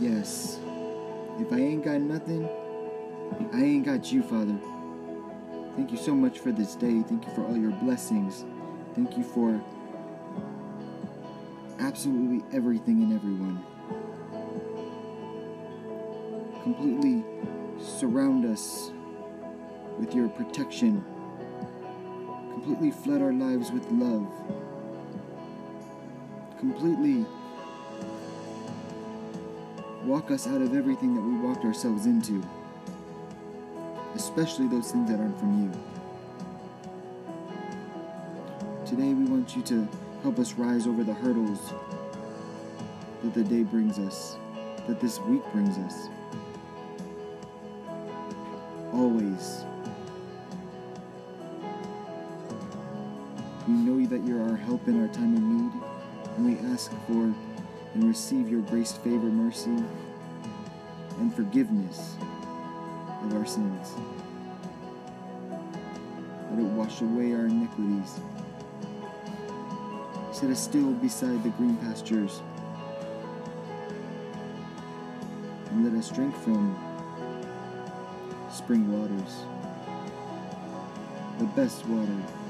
Yes. If I ain't got nothing, I ain't got you, Father. Thank you so much for this day. Thank you for all your blessings. Thank you for absolutely everything and everyone. Completely surround us with your protection. Completely flood our lives with love. Completely walk us out of everything that we walked ourselves into, especially those things that aren't from you. Today, we want you to help us rise over the hurdles that the day brings us, that this week brings us. Always. We know that you're our help in our time of need, and we ask for and receive your grace, favor, mercy, and forgiveness of our sins. Let it wash away our iniquities. Set us still beside the green pastures. And let us drink from spring waters, the best water.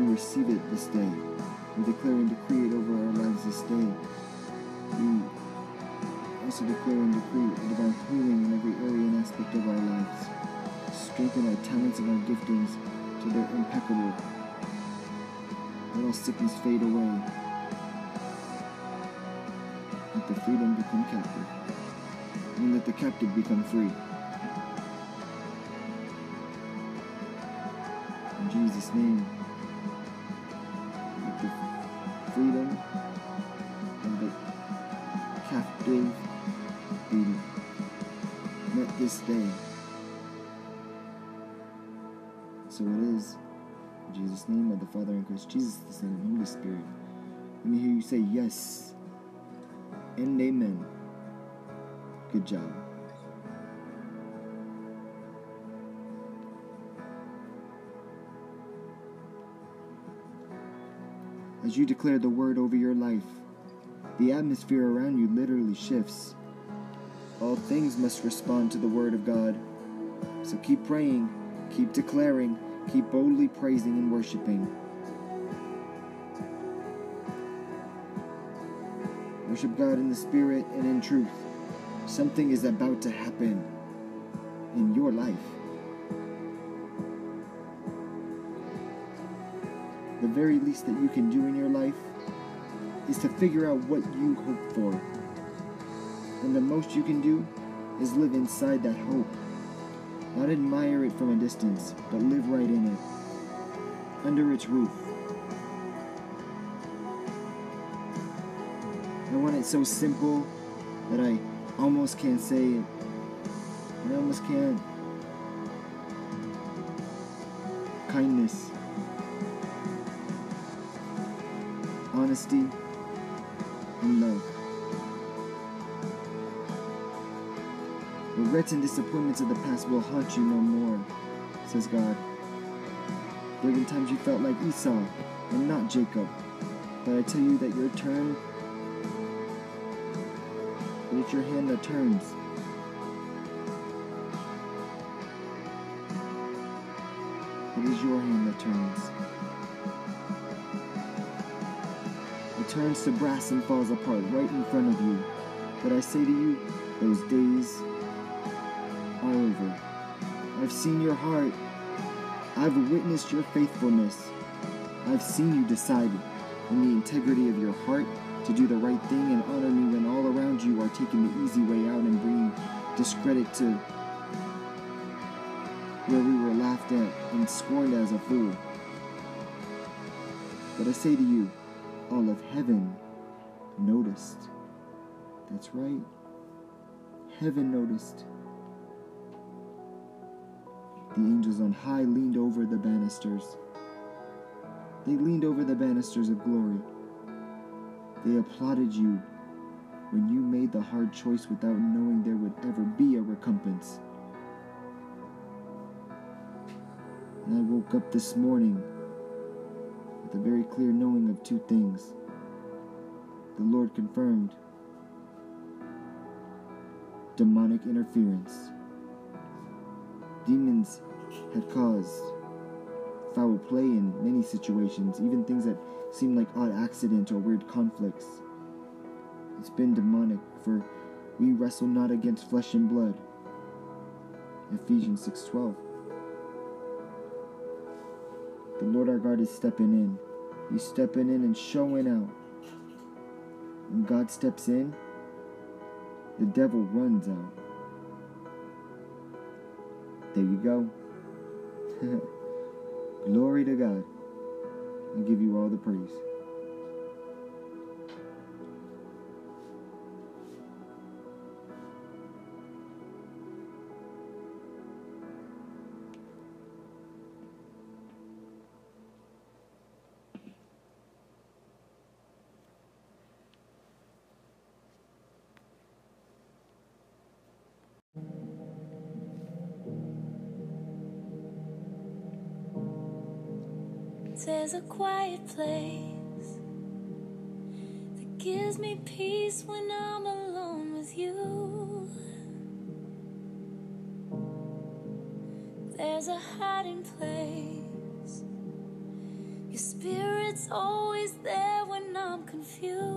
We receive it this day. We declare and decree it over our lives this day. We also declare and decree a divine healing in every area and aspect of our lives. Strengthen our talents and our giftings to they're impeccable. Let all sickness fade away. Let the freedom become captive. And let the captive become free. In Jesus' name, this day. So it is. In Jesus' name, of the Father and Christ Jesus, the Son and Holy Spirit. Let me hear you say yes and amen. Good job. As you declare the word over your life, the atmosphere around you literally shifts. All things must respond to the word of God. So keep praying, keep declaring, keep boldly praising and worshiping. Worship God in the Spirit and in truth. Something is about to happen in your life. The very least that you can do in your life is to figure out what you hope for. And the most you can do is live inside that hope. Not admire it from a distance, but live right in it, under its roof. I want it so simple that I almost can't say it. I almost can't. Kindness, honesty, and love. Regrets and disappointments of the past will haunt you no more, says God. There have been times you felt like Esau and not Jacob, but I tell you that your turn but it's your hand that turns. It is your hand that turns. It turns to brass and falls apart right in front of you. But I say to you, those days I've seen your heart. I've witnessed your faithfulness. I've seen you decide in the integrity of your heart to do the right thing and honor me when all around you are taking the easy way out and bringing discredit to where we were laughed at and scorned as a fool. But I say to you, all of heaven noticed. That's right. Heaven noticed. The angels on high leaned over the banisters. They leaned over the banisters of glory. They applauded you when you made the hard choice without knowing there would ever be a recompense. And I woke up this morning with a very clear knowing of two things. The Lord confirmed demonic interference. Demons had caused foul play in many situations, even things that seemed like odd accidents or weird conflicts. It's been demonic, for we wrestle not against flesh and blood. Ephesians 6:12. The Lord our God is stepping in. He's stepping in and showing out. When God steps in, the devil runs out. There you go. Glory to God. I give you all the praise. There's a quiet place that gives me peace when I'm alone with you. There's a hiding place. Your spirit's always there when I'm confused.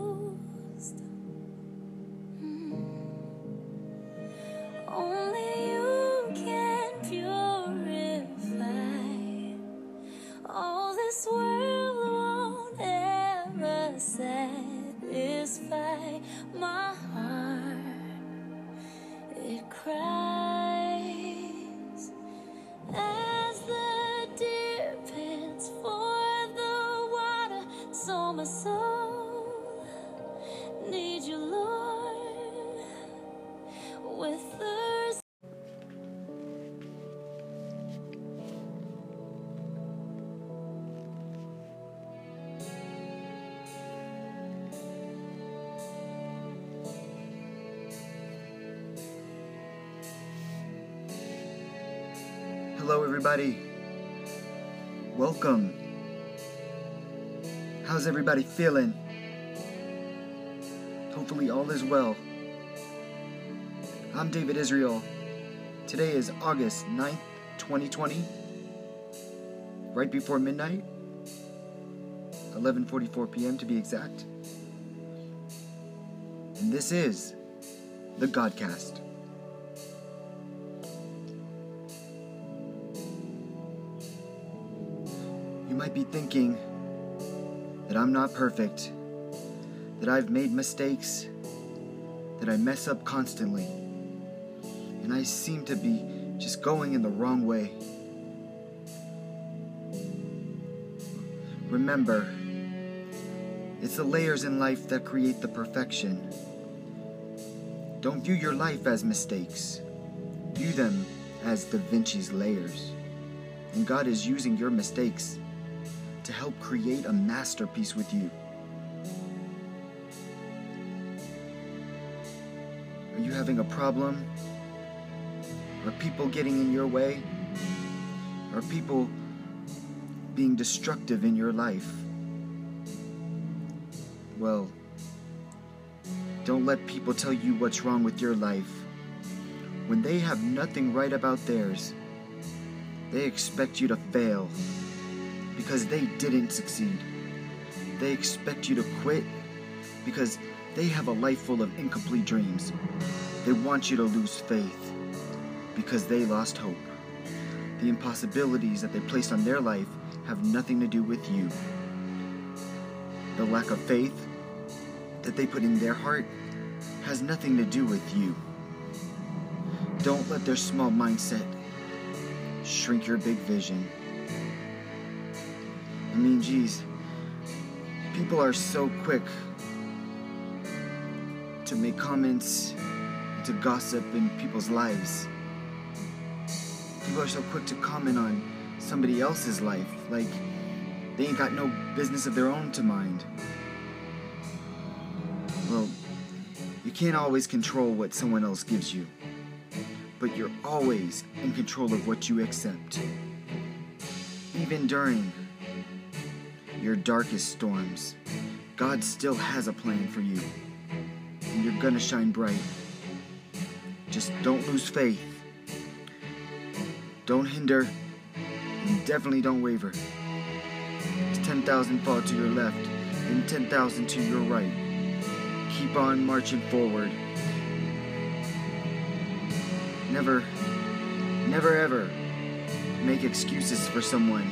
Everybody. Welcome. How's everybody feeling? Hopefully, all is well. I'm David Israel. Today is August 9th, 2020. Right before midnight. 11:44 p.m. to be exact. And this is the Godcast. Might be thinking that I'm not perfect, that I've made mistakes, that I mess up constantly, and I seem to be just going in the wrong way. Remember, it's the layers in life that create the perfection. Don't view your life as mistakes, view them as Da Vinci's layers. And God is using your mistakes to help create a masterpiece with you. Are you having a problem? Are people getting in your way? Are people being destructive in your life? Well, don't let people tell you what's wrong with your life. When they have nothing right about theirs, they expect you to fail because they didn't succeed. They expect you to quit because they have a life full of incomplete dreams. They want you to lose faith because they lost hope. The impossibilities that they placed on their life have nothing to do with you. The lack of faith that they put in their heart has nothing to do with you. Don't let their small mindset shrink your big vision. I mean, geez, people are so quick to make comments, to gossip in people's lives. People are so quick to comment on somebody else's life, like they ain't got no business of their own to mind. Well, you can't always control what someone else gives you, but you're always in control of what you accept. Even during your darkest storms, God still has a plan for you, and you're gonna shine bright. Just don't lose faith. Don't hinder, and definitely don't waver. As 10,000 fall to your left, and 10,000 to your right. Keep on marching forward. Never, never ever make excuses for someone,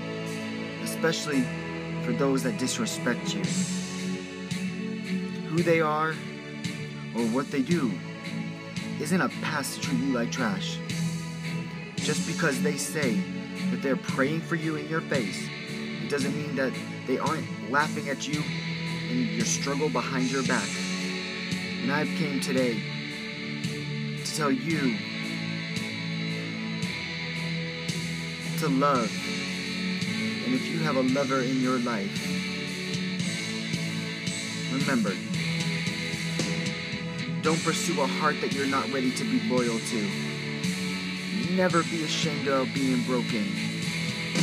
especially for those that disrespect you. Who they are or what they do isn't a pass to treat you like trash. Just because they say that they're praying for you in your face, it doesn't mean that they aren't laughing at you and your struggle behind your back. And I've came today to tell you to love. And if you have a lover in your life, remember, don't pursue a heart that you're not ready to be loyal to. Never be ashamed of being broken.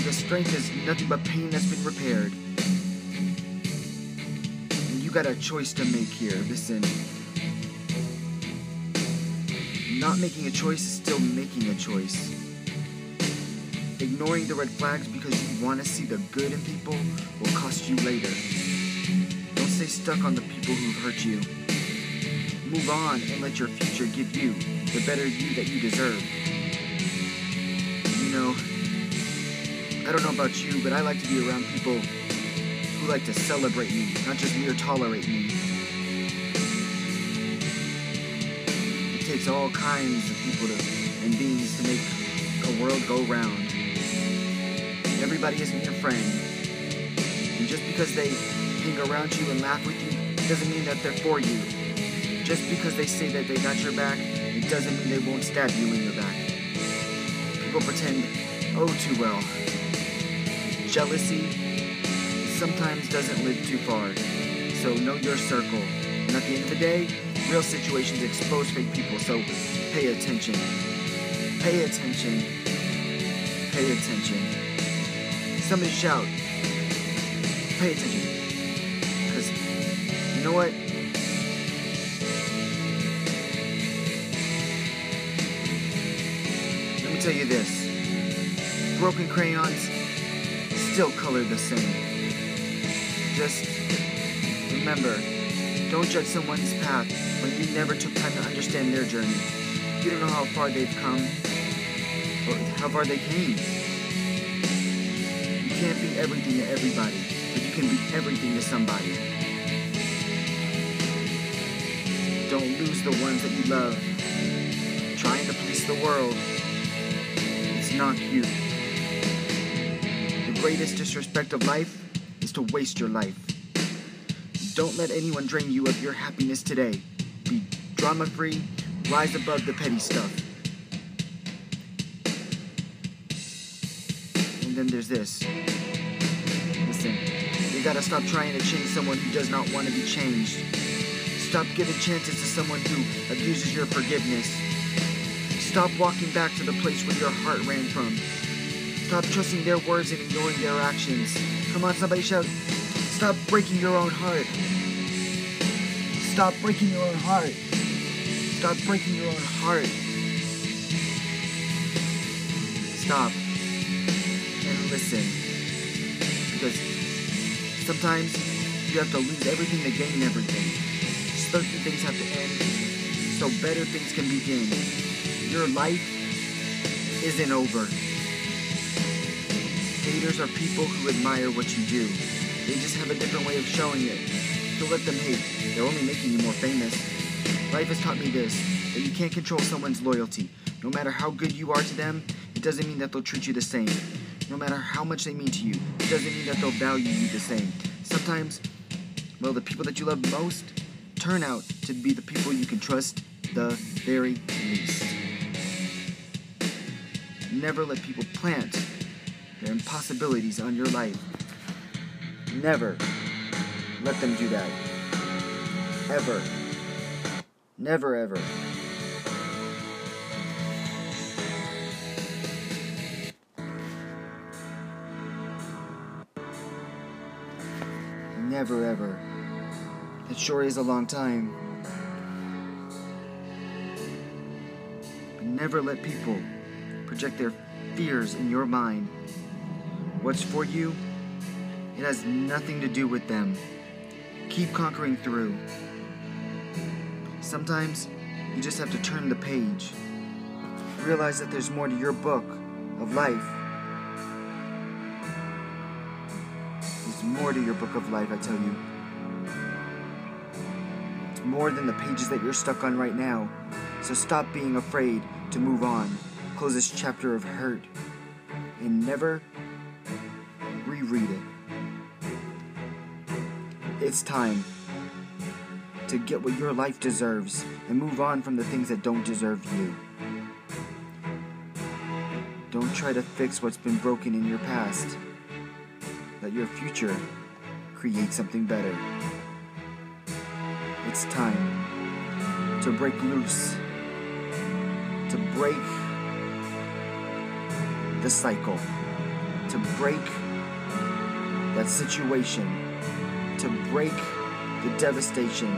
The strength is nothing but pain that's been repaired. And you got a choice to make here. Listen. Not making a choice is still making a choice. Ignoring the red flags because want to see the good in people will cost you later. Don't stay stuck on the people who've hurt you. Move on and let your future give you the better you that you deserve. You know, I don't know about you, but I like to be around people who like to celebrate me, not just mere tolerate me. It takes all kinds of people to, and beings to make a world go round. Everybody isn't your friend. And just because they hang around you and laugh with you doesn't mean that they're for you. Just because they say that they got your back, it doesn't mean they won't stab you in your back. People pretend oh too well. Jealousy sometimes doesn't live too far. So know your circle. And at the end of the day, real situations expose fake people, so pay attention. Pay attention. Pay attention. Somebody shout. Pay attention. Because, you know what? Let me tell you this. Broken crayons still color the same. Just remember, don't judge someone's path when you never took time to understand their journey. You don't know how far they've come or how far they came. You can't be everything to everybody, but you can be everything to somebody. Don't lose the ones that you love. Trying to please the world. It's not cute. The greatest disrespect of life is to waste your life. Don't let anyone drain you of your happiness today. Be drama free, rise above the petty stuff. And then there's this. You gotta stop trying to change someone who does not want to be changed. Stop giving chances to someone who abuses your forgiveness. Stop walking back to the place where your heart ran from. Stop trusting their words and ignoring their actions. Come on, somebody shout. Stop breaking your own heart. Stop breaking your own heart. Stop breaking your own heart. Stop and listen. Because sometimes you have to lose everything to gain everything. Certain things have to end so better things can begin. Your life isn't over. Haters are people who admire what you do. They just have a different way of showing it. Don't let them hate. They're only making you more famous. Life has taught me this that you can't control someone's loyalty. No matter how good you are to them, it doesn't mean that they'll treat you the same. No matter how much they mean to you, it doesn't mean that they'll value you the same. Sometimes, well, the people that you love most turn out to be the people you can trust the very least. Never let people plant their impossibilities on your life. Never let them do that. Ever. Never ever. Never ever. It sure is a long time. But never let people project their fears in your mind. What's for you, it has nothing to do with them. Keep conquering through. Sometimes you just have to turn the page. Realize that there's more to your book of life. More to your book of life, I tell you. It's more than the pages that you're stuck on right now. So stop being afraid to move on. Close this chapter of hurt and never reread it. It's time to get what your life deserves and move on from the things that don't deserve you. Don't try to fix what's been broken in your past. Let your future create something better. It's time to break loose, to break the cycle, to break that situation to break the devastation,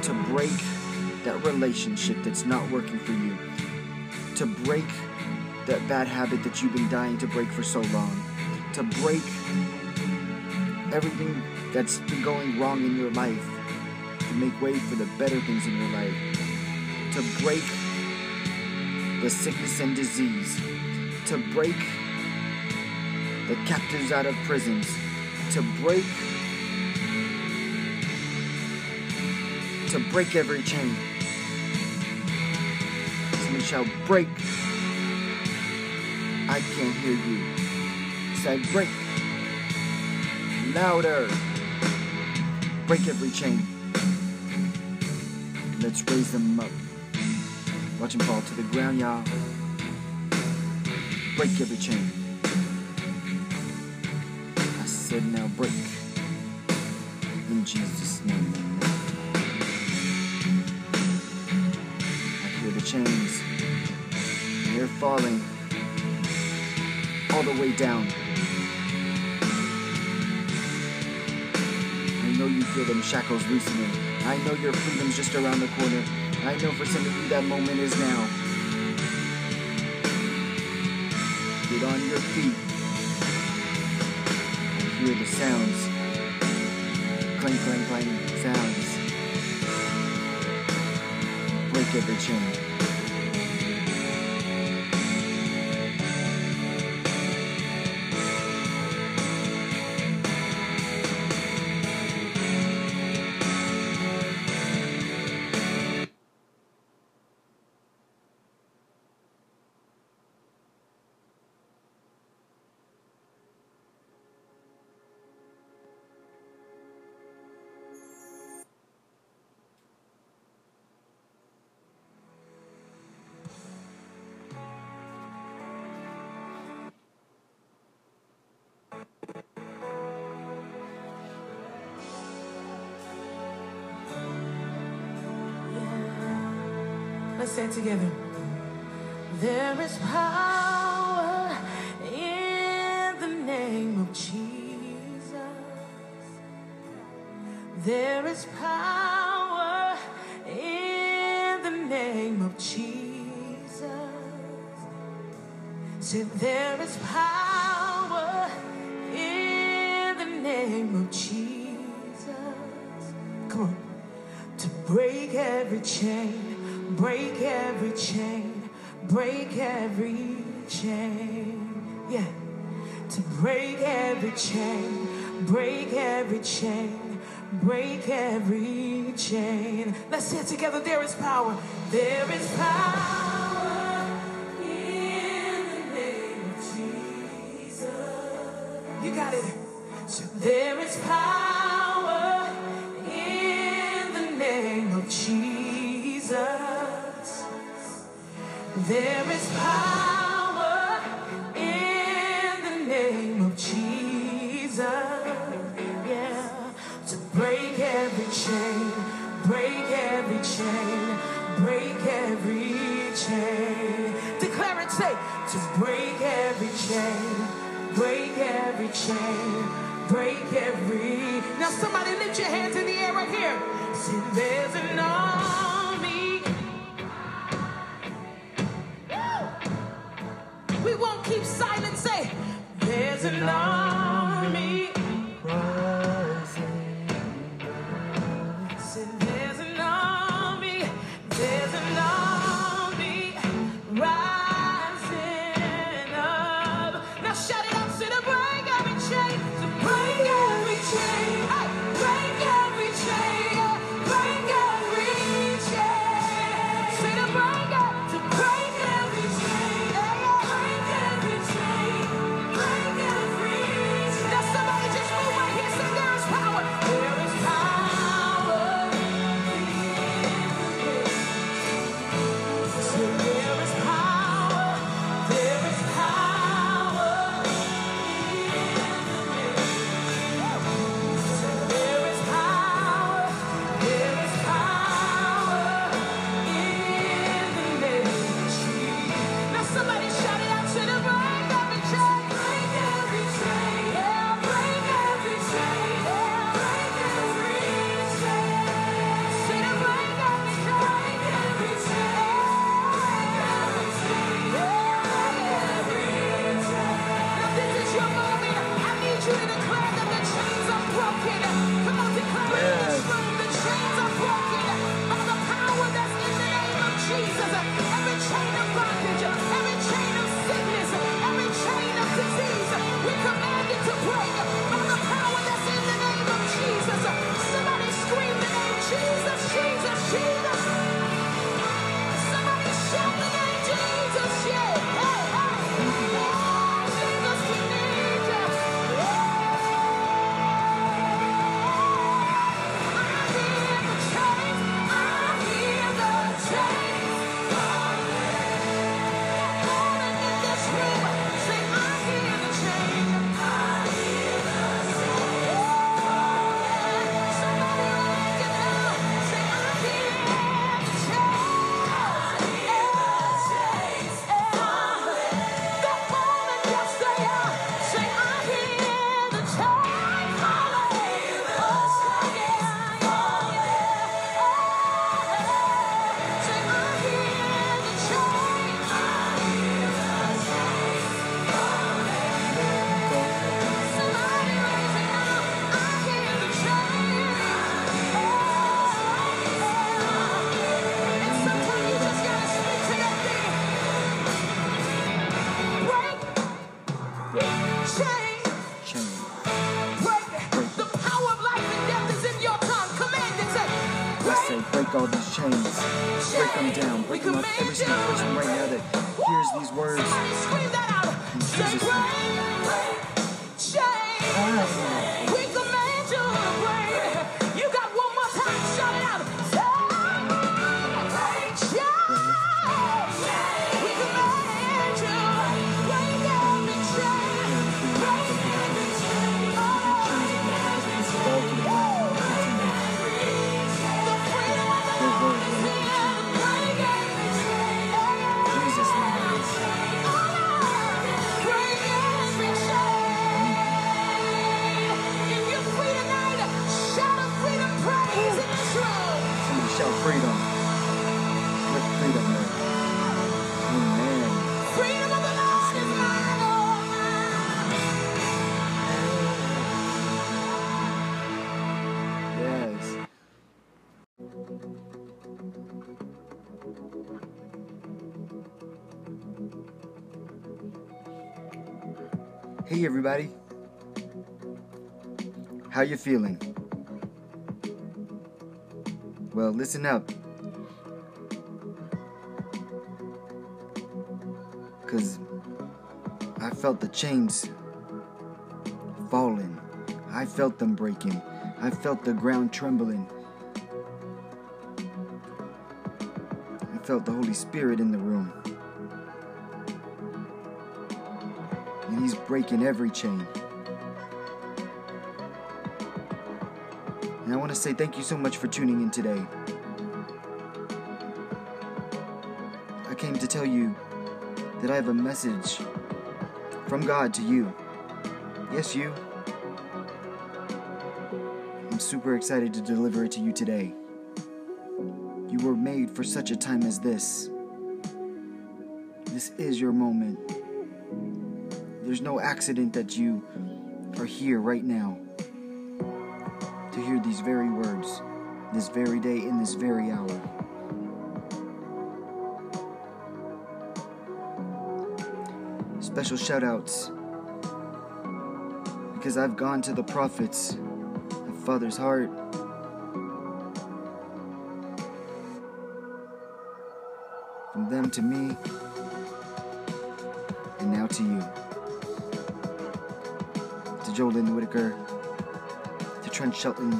to break that relationship that's not working for you, to break that bad habit that you've been dying to break for so long, to break everything that's been going wrong in your life, to make way for the better things in your life, to break the sickness and disease, to break the captives out of prisons to break to break every chain. Someone shall break. I can't hear you. Say break. Louder. Break every chain. Let's raise them up. Watch them fall to the ground, y'all. Break every chain I said, now break. In Jesus' name. I hear the chains. They're falling all the way down. Feel them shackles loosening. I know your freedom's just around the corner. I know for some of you that moment is now. Get on your feet hear the sounds. Clang, clang, clang sounds. Break every chain. Together. chain, break every chain, break every chain. Let's say it together. There is power. There is power in the name of Jesus. You got it. There is power in the name of Jesus. There is power. chain, break every chain, break every. Now, somebody lift your hands in the air right here. See, there's an army. Woo! We won't keep silent. Say, there's an army. Hey everybody. How you feeling? Well, listen up. Cuz I felt the chains falling. I felt them breaking. I felt the ground trembling. I felt the Holy Spirit in the room. Breaking every chain. And I want to say thank you so much for tuning in today. I came to tell you that I have a message from God to you. Yes, you. I'm super excited to deliver it to you today. You were made for such a time as this. This is your moment. There's no accident that you are here right now to hear these very words, this very day, in this very hour. Special shout outs because I've gone to the prophets the Father's heart. From them to me, and now to you. Jolyn Whitaker, to Trent Shelton,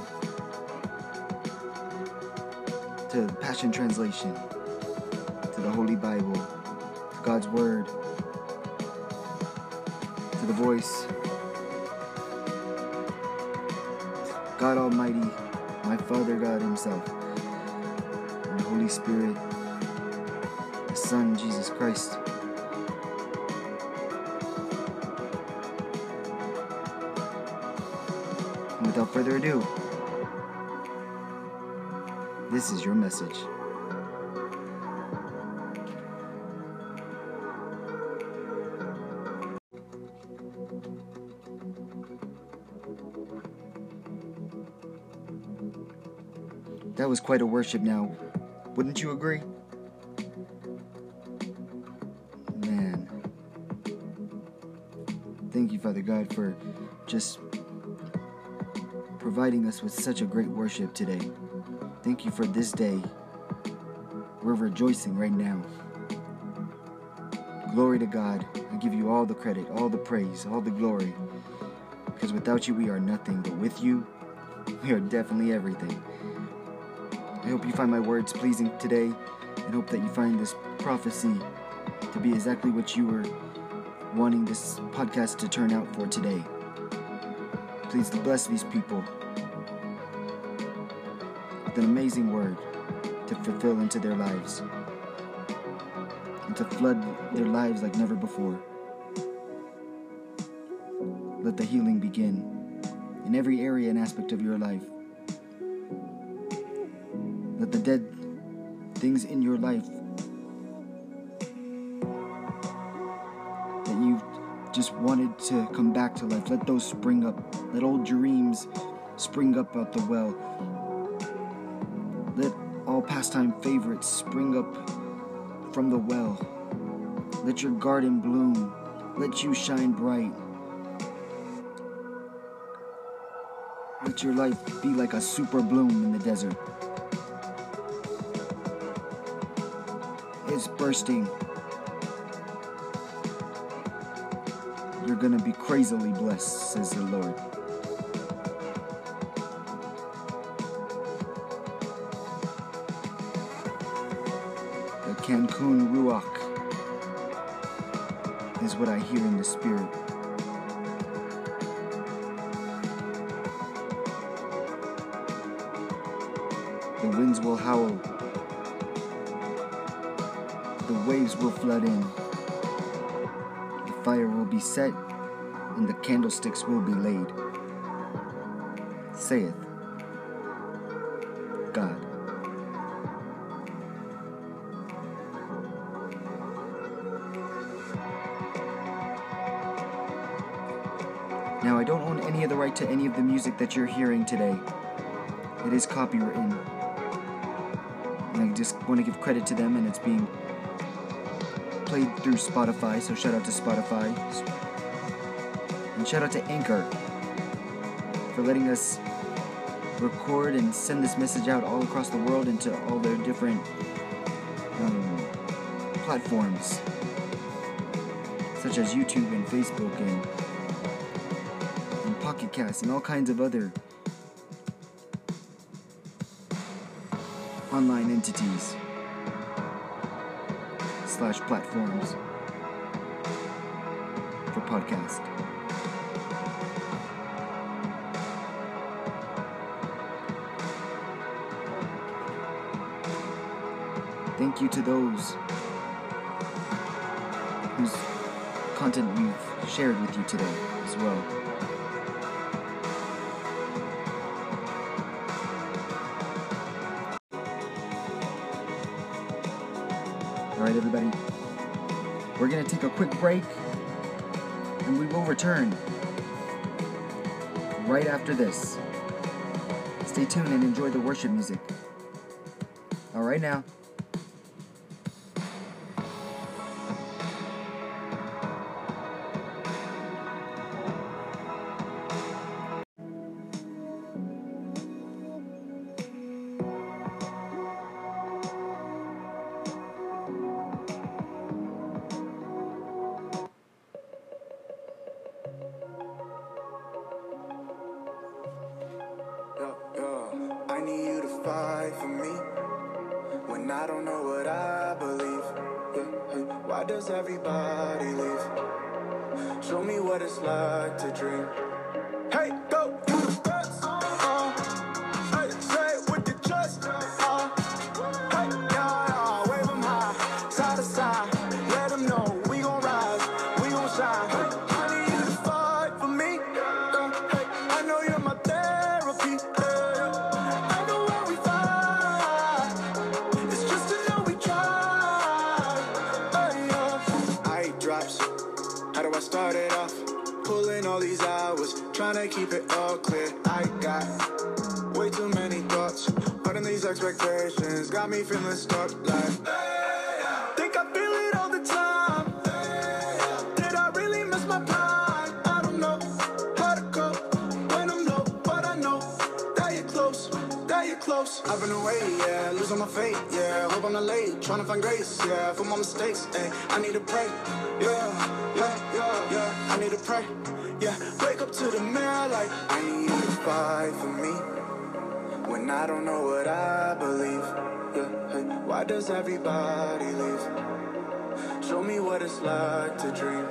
to Passion Translation, to the Holy Bible, to God's Word, to the voice. God Almighty, my Father God Himself, and the Holy Spirit, the Son, Jesus Christ. Further ado, this is your message. That was quite a worship now. Wouldn't you agree? Man. Thank you, Father God, for just providing us with such a great worship today. Thank you for this day. We're rejoicing right now. Glory to God. I give you all the credit, all the praise, all the glory. Because without you, we are nothing, but with you, we are definitely everything. I hope you find my words pleasing today and hope that you find this prophecy to be exactly what you were wanting this podcast to turn out for today. Please bless these people an amazing word to fulfill into their lives and to flood their lives like never before. Let the healing begin in every area and aspect of your life. Let the dead things in your life that you've just wanted to come back to life, let those spring up. Let old dreams spring up out the well. Pastime favorites spring up from the well. Let your garden bloom. Let you shine bright. Let your life be like a super bloom in the desert. It's bursting. You're gonna be crazily blessed, says the Lord. Cancun Ruach is what I hear in the spirit. The winds will howl. The waves will flood in. The fire will be set, and the candlesticks will be laid. Saith to any of the music that you're hearing today. It is copywritten. And I just want to give credit to them, and it's being played through Spotify, so shout out to Spotify. And shout out to Anchor for letting us record and send this message out all across the world into all their different um, platforms, such as YouTube and Facebook and Pocket and all kinds of other online entities slash platforms for podcast. Thank you to those whose content we've shared with you today as well. We're going to take a quick break and we will return right after this. Stay tuned and enjoy the worship music. All right now. find grace, yeah, for my mistakes, ayy. I need to pray, yeah, yeah, yeah, yeah. I need to pray, yeah. Wake up to the mirror like I need to fight for me when I don't know what I believe. Yeah, hey. Why does everybody leave? Show me what it's like to dream.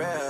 prayer.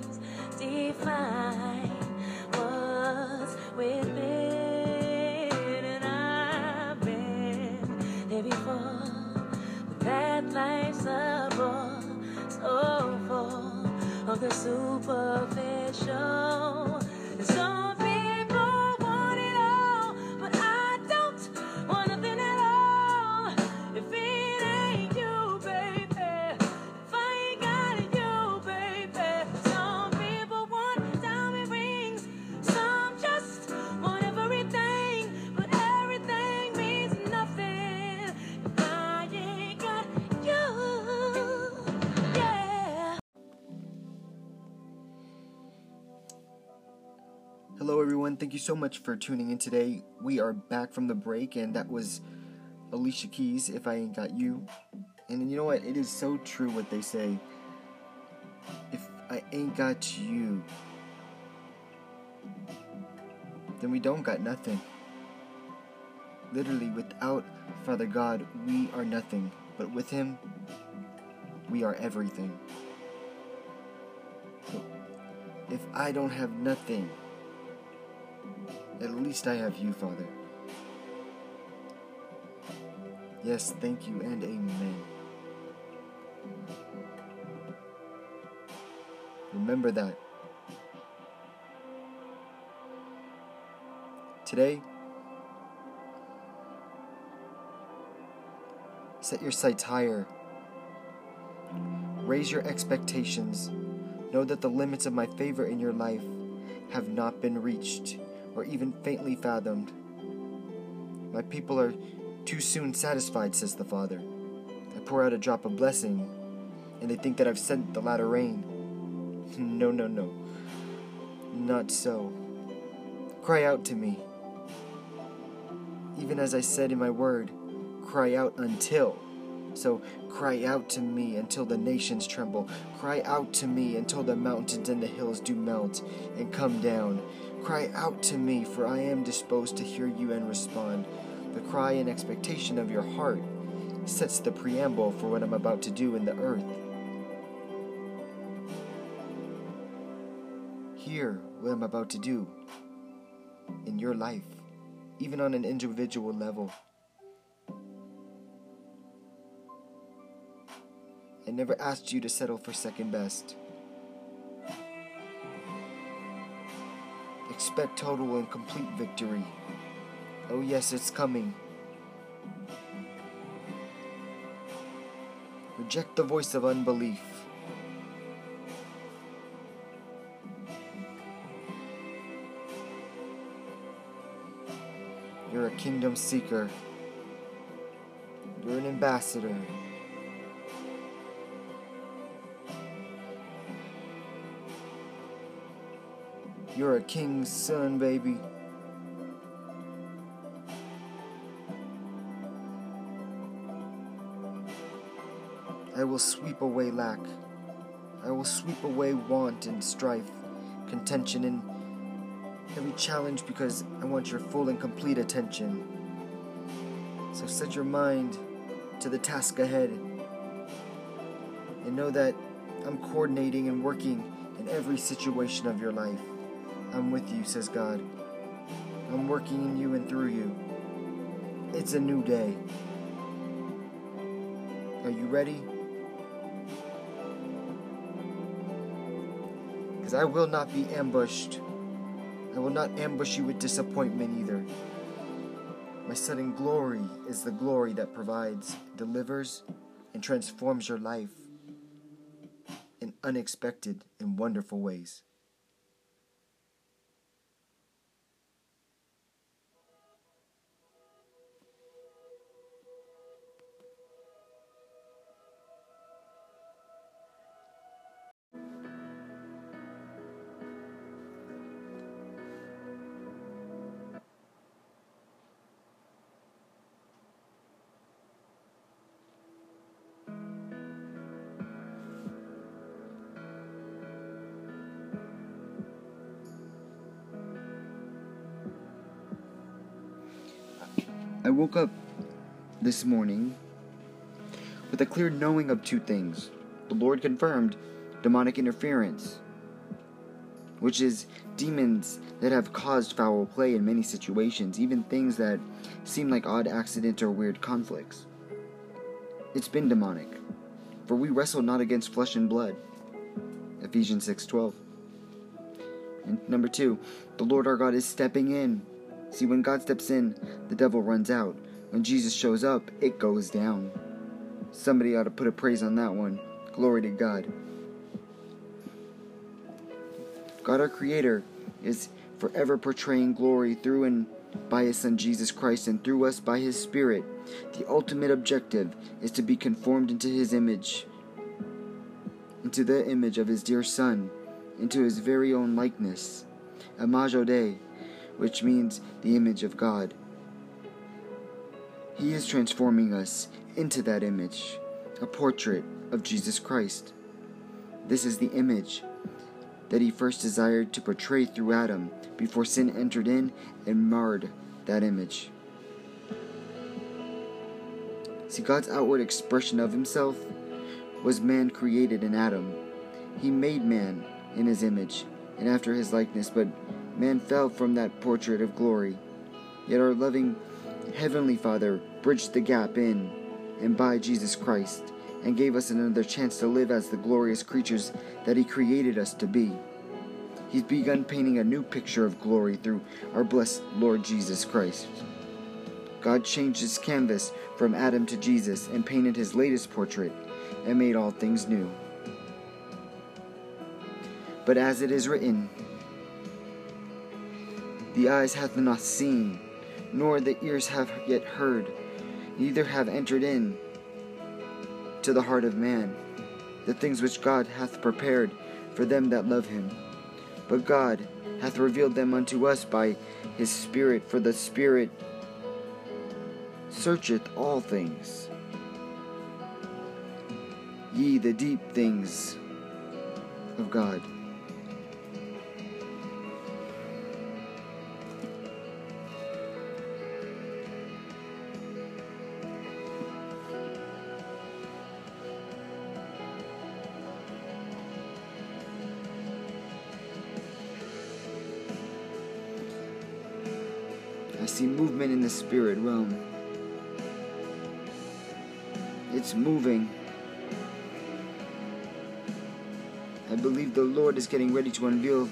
everyone. Thank you so much for tuning in today. We are back from the break, and that was Alicia Keys, If I Ain't Got You. And you know what? It is so true what they say. If I ain't got you, then we don't got nothing. Literally, without Father God, we are nothing. But with Him, we are everything. If I don't have nothing, at least I have you, Father. Yes, thank you and amen. Remember that. Today, set your sights higher. Raise your expectations. Know that the limits of my favor in your life have not been reached or even faintly fathomed. My people are too soon satisfied, says the Father. I pour out a drop of blessing, and they think that I've sent the latter rain. No, no, no. Not so. Cry out to me. Even as I said in my word, cry out until. So cry out to me until the nations tremble. Cry out to me until the mountains and the hills do melt and come down. Cry out to me, for I am disposed to hear you and respond. The cry and expectation of your heart sets the preamble for what I'm about to do in the earth. Hear what I'm about to do in your life, even on an individual level. I never asked you to settle for second best. Expect total and complete victory. Oh, yes, it's coming. Reject the voice of unbelief. You're a kingdom seeker. You're an ambassador. You're a king's son, baby. I will sweep away lack. I will sweep away want and strife, contention, and every challenge because I want your full and complete attention. So set your mind to the task ahead and know that I'm coordinating and working in every situation of your life. I'm with you, says God. I'm working in you and through you. It's a new day. Are you ready? Because I will not be ambushed. I will not ambush you with disappointment either. My sudden glory is the glory that provides, delivers, and transforms your life in unexpected and wonderful ways. Woke up this morning with a clear knowing of two things. The Lord confirmed demonic interference, which is demons that have caused foul play in many situations, even things that seem like odd accidents or weird conflicts. It's been demonic, for we wrestle not against flesh and blood. Ephesians 6:12. And number 2, the Lord our God is stepping in See, when God steps in, the devil runs out. When Jesus shows up, it goes down. Somebody ought to put a praise on that one. Glory to God. God, our Creator, is forever portraying glory through and by His Son Jesus Christ and through us by His Spirit. The ultimate objective is to be conformed into His image, into the image of His dear Son, into His very own likeness. Imago Dei which means the image of God. He is transforming us into that image, a portrait of Jesus Christ. This is the image that he first desired to portray through Adam before sin entered in and marred that image. See, God's outward expression of himself was man created in Adam. He made man in his image and after his likeness, but man fell from that portrait of glory. Yet our loving Heavenly Father bridged the gap in and by Jesus Christ and gave us another chance to live as the glorious creatures that He created us to be. He's begun painting a new picture of glory through our blessed Lord Jesus Christ. God changed his canvas from Adam to Jesus and painted his latest portrait and made all things new. But as it is written, the eyes hath not seen, nor the ears have yet heard, neither have entered in to the heart of man the things which God hath prepared for them that love him. But God hath revealed them unto us by his Spirit, for the Spirit searcheth all things, ye the deep things of God. I see movement in the spirit realm. It's moving. I believe the Lord is getting ready to unveil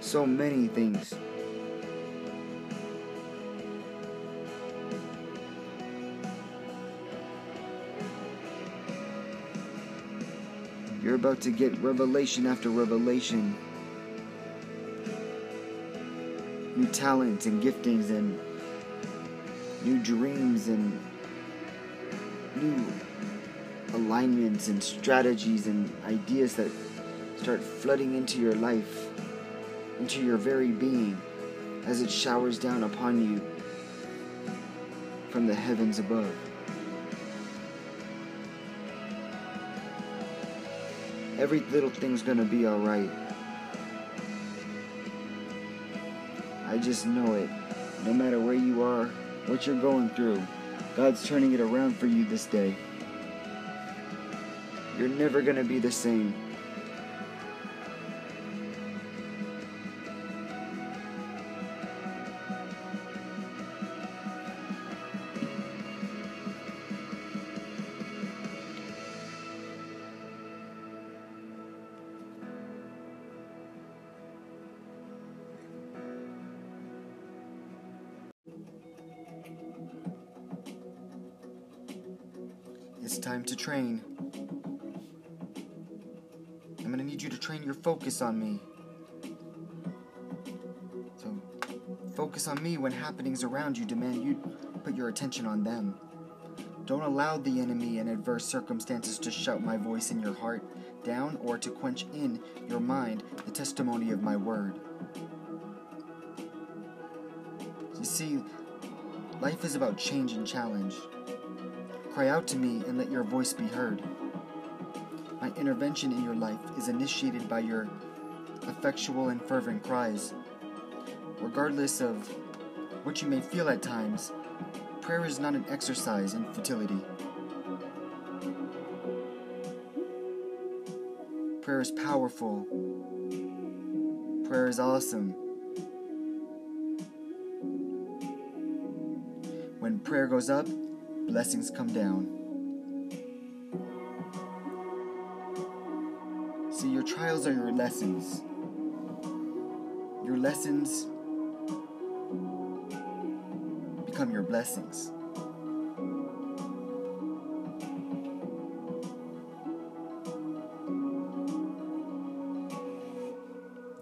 so many things. You're about to get revelation after revelation. Talents and giftings and new dreams and new alignments and strategies and ideas that start flooding into your life, into your very being, as it showers down upon you from the heavens above. Every little thing's gonna be alright. I just know it. No matter where you are, what you're going through, God's turning it around for you this day. You're never gonna be the same. Train. I'm gonna need you to train your focus on me. So, focus on me when happenings around you demand you put your attention on them. Don't allow the enemy and adverse circumstances to shout my voice in your heart down or to quench in your mind the testimony of my word. You see, life is about change and challenge. Cry out to me and let your voice be heard. My intervention in your life is initiated by your effectual and fervent cries. Regardless of what you may feel at times, prayer is not an exercise in futility. Prayer is powerful. Prayer is awesome. When prayer goes up, blessings come down. See, your trials are your lessons. Your lessons become your blessings.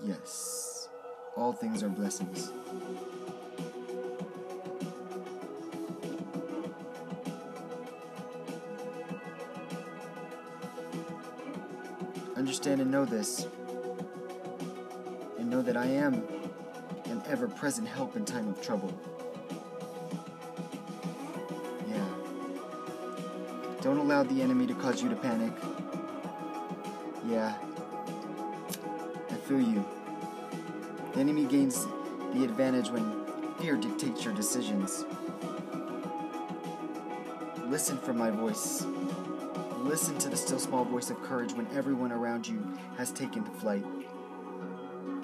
Yes, all things are blessings. This. And know that I am an ever present help in time of trouble. Yeah. Don't allow the enemy to cause you to panic. Yeah. I feel you. The enemy gains the advantage when fear dictates your decisions. Listen for my voice. Listen to the still small voice of courage when everyone around you has taken to flight.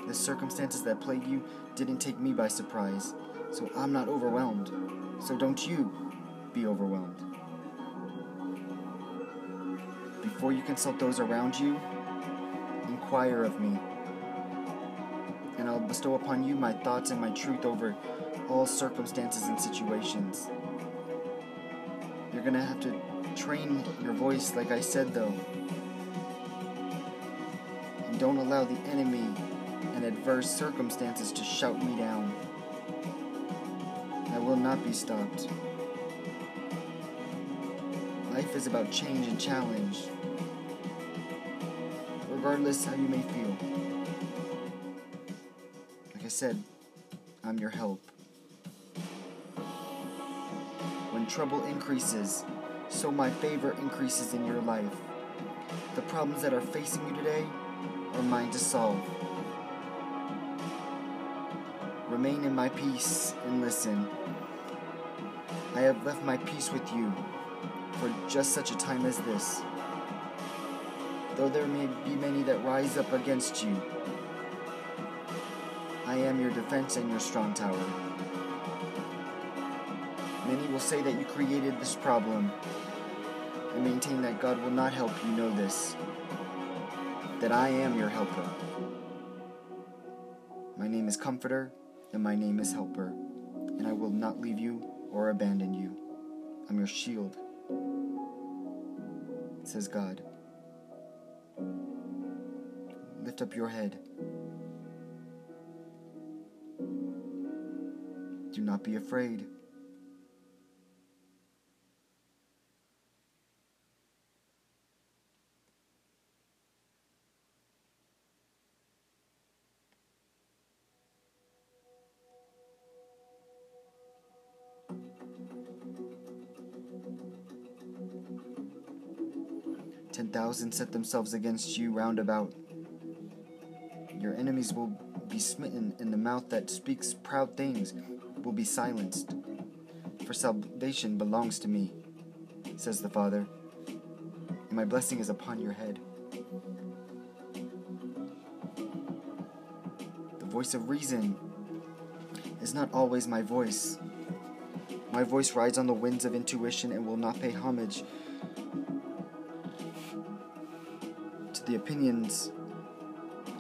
The circumstances that plague you didn't take me by surprise, so I'm not overwhelmed. So don't you be overwhelmed. Before you consult those around you, inquire of me, and I'll bestow upon you my thoughts and my truth over all circumstances and situations. You're gonna have to train your voice, like I said, though. And don't allow the enemy and adverse circumstances to shout me down. I will not be stopped. Life is about change and challenge, regardless how you may feel. Like I said, I'm your help. When trouble increases, so my favor increases in your life. The problems that are facing you today are mine to solve. Remain in my peace and listen. I have left my peace with you for just such a time as this. Though there may be many that rise up against you, I am your defense and your strong tower. Many will say that you created this problem maintain that God will not help you know this, that I am your helper. My name is Comforter, and my name is Helper, and I will not leave you or abandon you. I'm your shield, says God. Lift up your head. Do not be afraid. Ten thousand set themselves against you round about. Your enemies will be smitten, and the mouth that speaks proud things will be silenced. For salvation belongs to me, says the Father, and my blessing is upon your head. The voice of reason is not always my voice. My voice rides on the winds of intuition and will not pay homage the opinions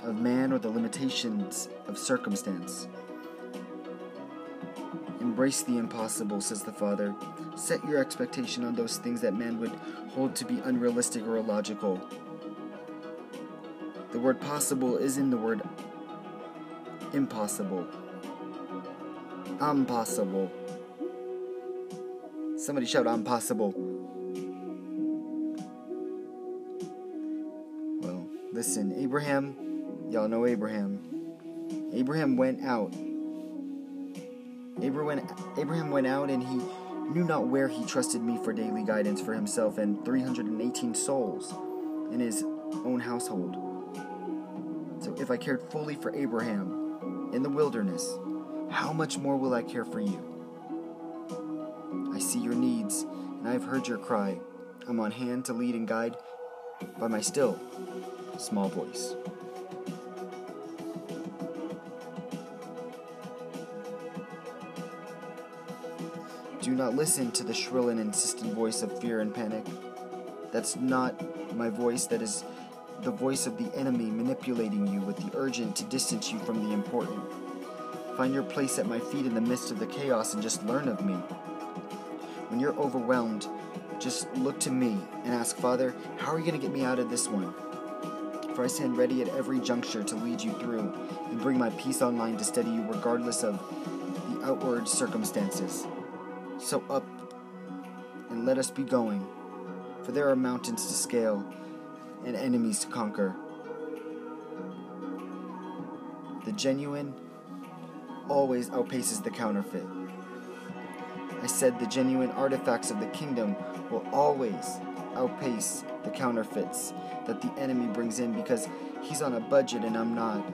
of man or the limitations of circumstance. Embrace the impossible, says the Father. Set your expectation on those things that man would hold to be unrealistic or illogical. The word possible is in the word impossible. Impossible. Somebody shout, impossible. Listen, Abraham, y'all know Abraham. Abraham went out. Abraham Abraham went out and he knew not where he trusted me for daily guidance for himself and 318 souls in his own household. So if I cared fully for Abraham in the wilderness, how much more will I care for you? I see your needs, and I have heard your cry. I'm on hand to lead and guide by my still, small voice. Do not listen to the shrill and insistent voice of fear and panic. That's not my voice, that is the voice of the enemy manipulating you with the urgent to distance you from the important. Find your place at my feet in the midst of the chaos and just learn of me. When you're overwhelmed, just look to me and ask, Father, how are you going to get me out of this one? For I stand ready at every juncture to lead you through and bring my peace online to steady you regardless of the outward circumstances. So up and let us be going, for there are mountains to scale and enemies to conquer. The genuine always outpaces the counterfeit. I said the genuine artifacts of the kingdom will always outpace the counterfeits that the enemy brings in because he's on a budget and I'm not.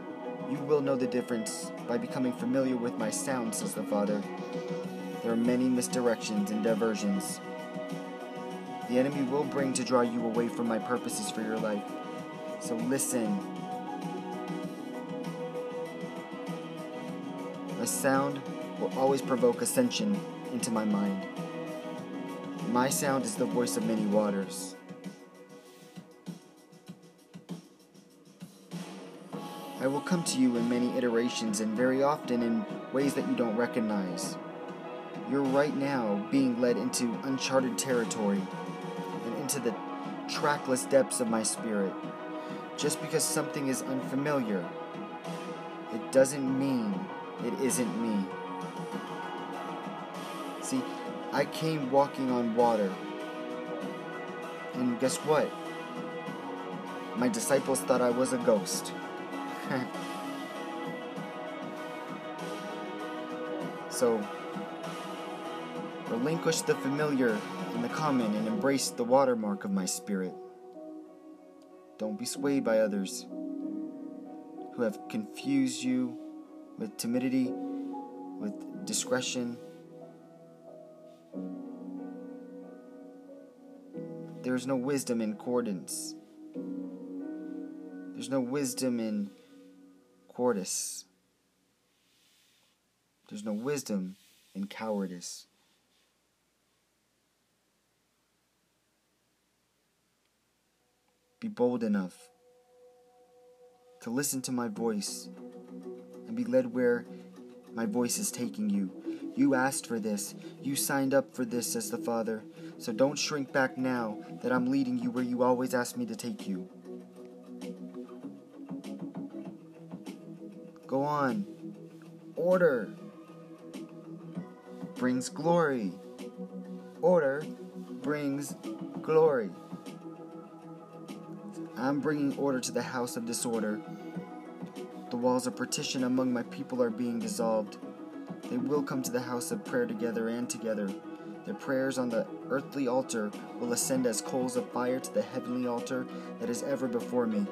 You will know the difference by becoming familiar with my sound, says the Father. There are many misdirections and diversions. The enemy will bring to draw you away from my purposes for your life. So listen. My sound will always provoke ascension into my mind. My sound is the voice of many waters. I will come to you in many iterations and very often in ways that you don't recognize. You're right now being led into uncharted territory and into the trackless depths of my spirit. Just because something is unfamiliar, it doesn't mean it isn't me. See, I came walking on water. And guess what? My disciples thought I was a ghost. so, relinquish the familiar and the common and embrace the watermark of my spirit. Don't be swayed by others who have confused you with timidity, with discretion. There is no wisdom in accordance. There's no wisdom in cowardice. There's no wisdom in cowardice. Be bold enough to listen to my voice and be led where my voice is taking you. You asked for this. You signed up for this, says the Father. So don't shrink back now that I'm leading you where you always asked me to take you. Go on. Order brings glory. Order brings glory. I'm bringing order to the house of disorder. The walls of partition among my people are being dissolved. They will come to the house of prayer together and together. Their prayers on the earthly altar will ascend as coals of fire to the heavenly altar that is ever before me.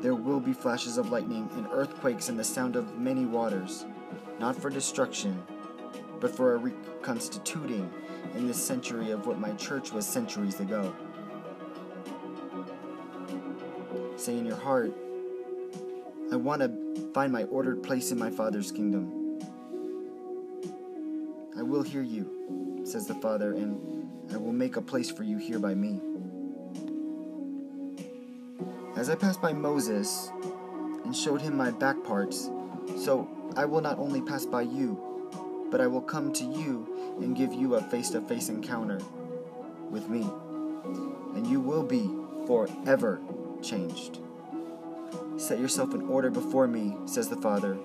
There will be flashes of lightning and earthquakes and the sound of many waters, not for destruction, but for a reconstituting in this century of what my church was centuries ago. Say in your heart, I want to find my ordered place in my Father's kingdom. I will hear you, says the Father, and I will make a place for you here by me. As I passed by Moses and showed him my back parts, so I will not only pass by you, but I will come to you and give you a face to face encounter with me. And you will be forever changed. Set yourself in order before me, says the Father.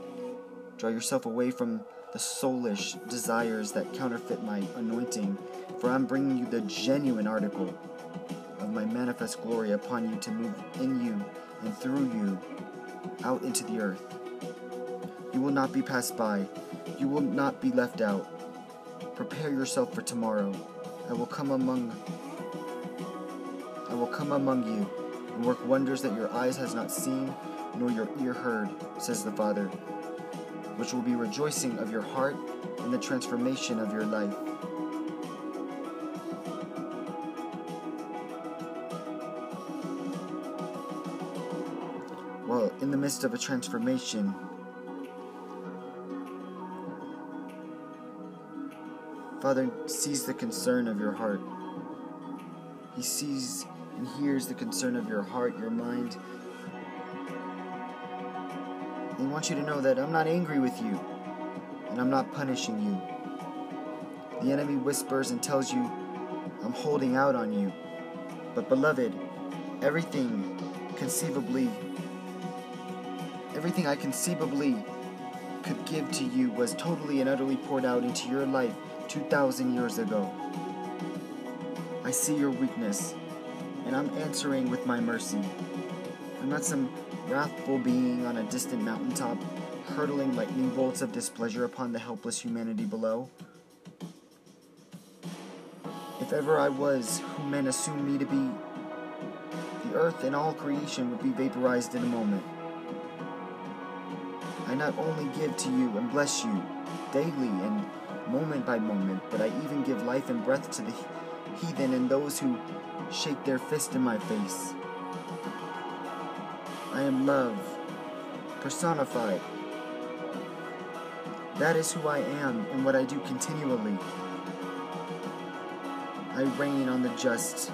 Draw yourself away from the soulish desires that counterfeit my anointing, for I'm bringing you the genuine article of my manifest glory upon you to move in you and through you out into the earth. You will not be passed by, you will not be left out. Prepare yourself for tomorrow. I will come among I will come among you and work wonders that your eyes has not seen nor your ear heard, says the Father, which will be rejoicing of your heart and the transformation of your life. Well, in the midst of a transformation, Father sees the concern of your heart. He sees and hears the concern of your heart, your mind. And want you to know that I'm not angry with you, and I'm not punishing you. The enemy whispers and tells you, I'm holding out on you. But, beloved, everything conceivably, everything I conceivably could give to you was totally and utterly poured out into your life 2,000 years ago. I see your weakness, and I'm answering with my mercy. I'm not some wrathful being on a distant mountaintop hurtling lightning bolts of displeasure upon the helpless humanity below. If ever I was who men assume me to be, the earth and all creation would be vaporized in a moment. I not only give to you and bless you daily and moment by moment, but I even give life and breath to the heathen and those who shake their fist in my face. I am love, personified. That is who I am and what I do continually. I rain on the just,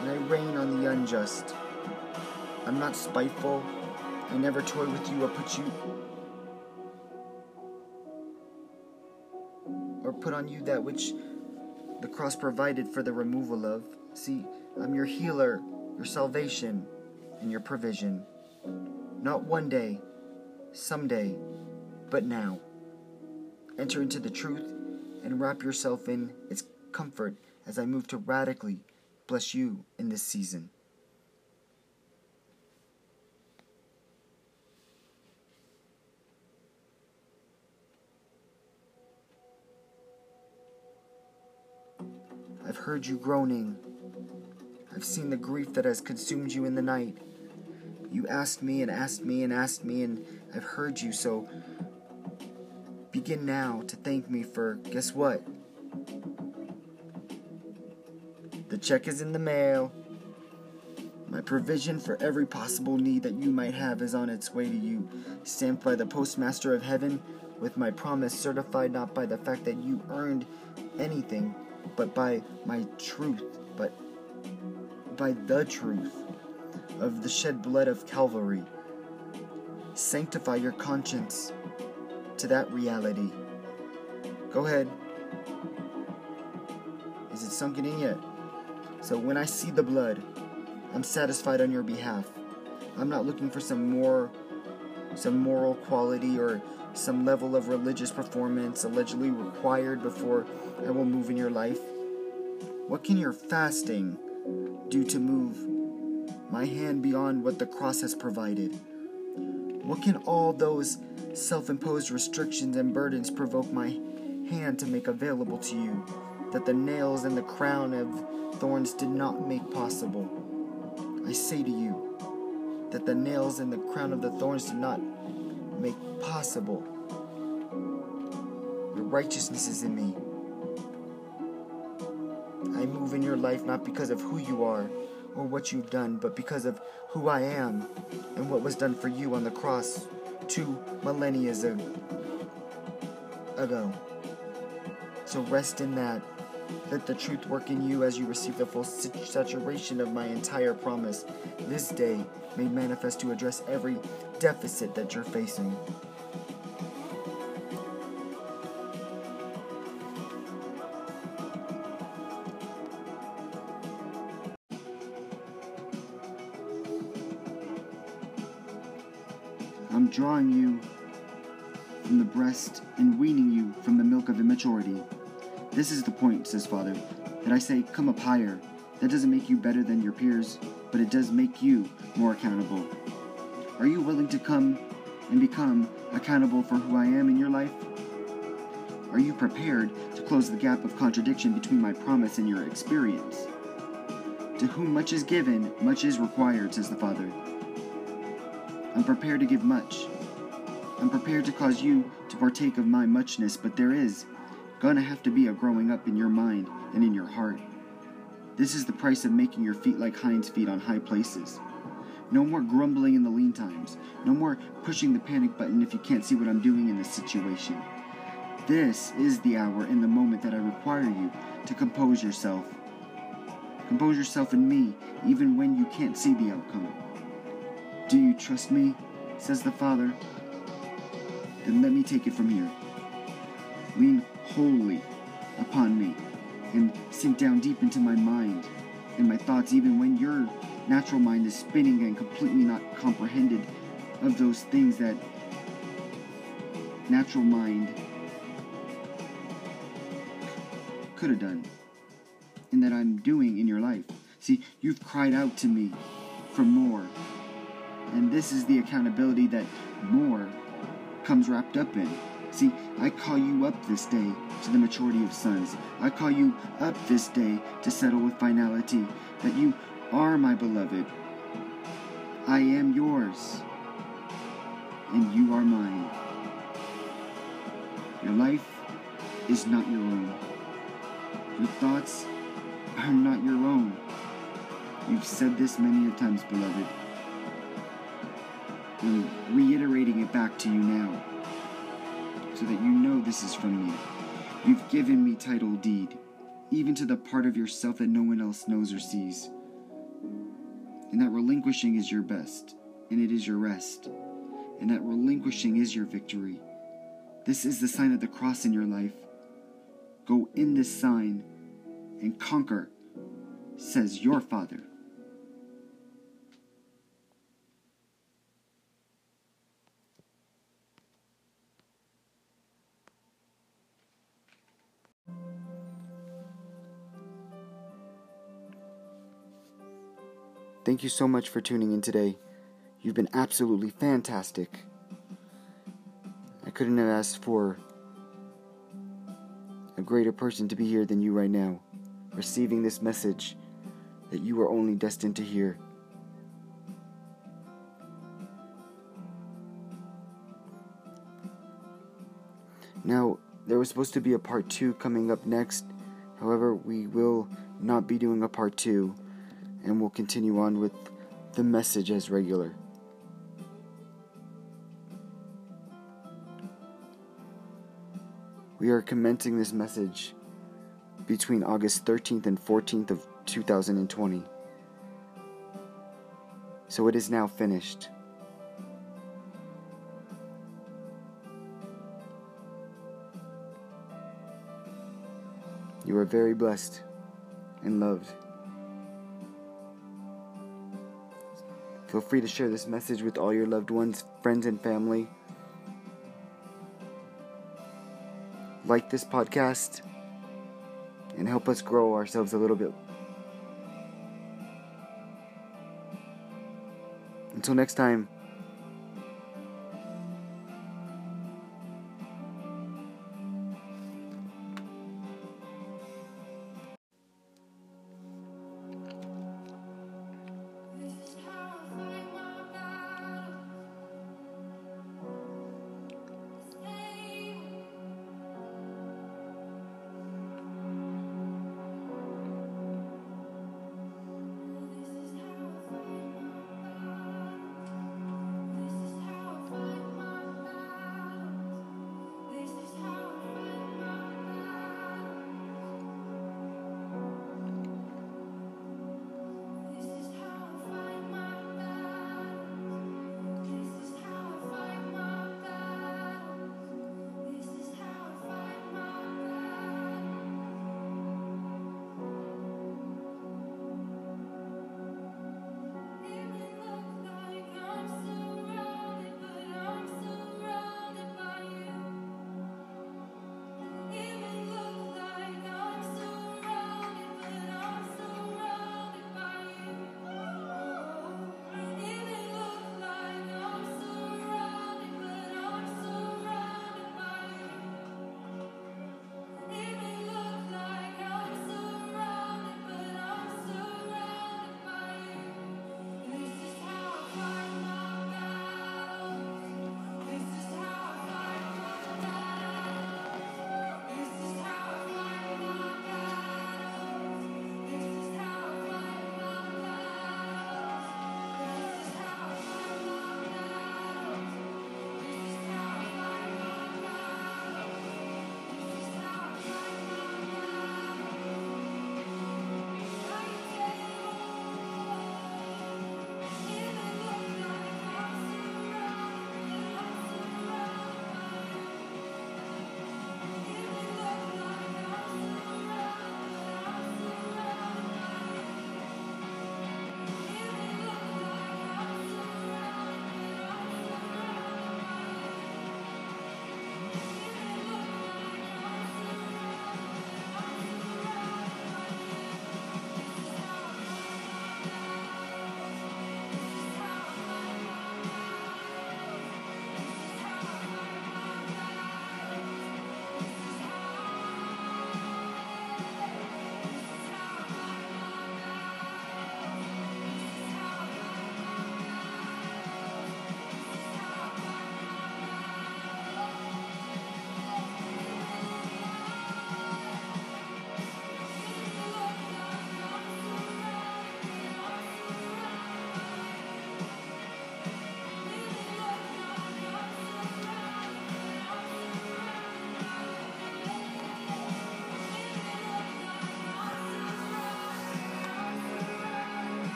and I rain on the unjust. I'm not spiteful. I never toy with you or put you or put on you that which the cross provided for the removal of. See, I'm your healer, your salvation, and your provision. Not one day, someday, but now. Enter into the truth and wrap yourself in its comfort as I move to radically bless you in this season. I've heard you groaning. I've seen the grief that has consumed you in the night. You asked me and asked me and asked me, and I've heard you, so begin now to thank me for guess what? The check is in the mail. My provision for every possible need that you might have is on its way to you, stamped by the postmaster of heaven, with my promise certified not by the fact that you earned anything, but by my truth, but by the truth of the shed blood of Calvary. Sanctify your conscience to that reality. Go ahead. Is it sunken in yet? So when I see the blood, I'm satisfied on your behalf. I'm not looking for some more some moral quality or some level of religious performance allegedly required before I will move in your life. What can your fasting do to move my hand beyond what the cross has provided? What can all those self imposed restrictions and burdens provoke my hand to make available to you that the nails and the crown of thorns did not make possible? I say to you that the nails and the crown of the thorns did not make possible. Your righteousness is in me. I move in your life not because of who you are or what you've done, but because of who I am and what was done for you on the cross two millennia ago. So rest in that. Let the truth work in you as you receive the full saturation of my entire promise this day made manifest to address every deficit that you're facing. Breast and weaning you from the milk of immaturity. This is the point, says Father, that I say, come up higher. That doesn't make you better than your peers, but it does make you more accountable. Are you willing to come and become accountable for who I am in your life? Are you prepared to close the gap of contradiction between my promise and your experience? To whom much is given, much is required, says the Father. I'm prepared to give much. I'm prepared to cause you to partake of my muchness, but there is gonna have to be a growing up in your mind and in your heart. This is the price of making your feet like hinds feet on high places. No more grumbling in the lean times. No more pushing the panic button if you can't see what I'm doing in this situation. This is the hour and the moment that I require you to compose yourself. Compose yourself in me, even when you can't see the outcome. Do you trust me? says the Father. Then let me take it from here. Lean wholly upon me and sink down deep into my mind and my thoughts, even when your natural mind is spinning and completely not comprehended of those things that natural mind could have done and that I'm doing in your life. See, you've cried out to me for more. And this is the accountability that more comes wrapped up in. See, I call you up this day to the maturity of sons. I call you up this day to settle with finality that you are my beloved. I am yours, and you are mine. Your life is not your own. Your thoughts are not your own. You've said this many a times, beloved. Reiterating it back to you now, so that you know this is from me. You've given me title deed, even to the part of yourself that no one else knows or sees. And that relinquishing is your best, and it is your rest, and that relinquishing is your victory. This is the sign of the cross in your life. Go in this sign and conquer, says your Father. Thank you so much for tuning in today. You've been absolutely fantastic. I couldn't have asked for a greater person to be here than you right now, receiving this message that you are only destined to hear. Now, there was supposed to be a part two coming up next. However, we will not be doing a part two, and we'll continue on with the message as regular. We are commencing this message between August 13th and 14th of 2020. So it is now finished. You are very blessed and loved. Feel free to share this message with all your loved ones, friends, and family. Like this podcast and help us grow ourselves a little bit. Until next time.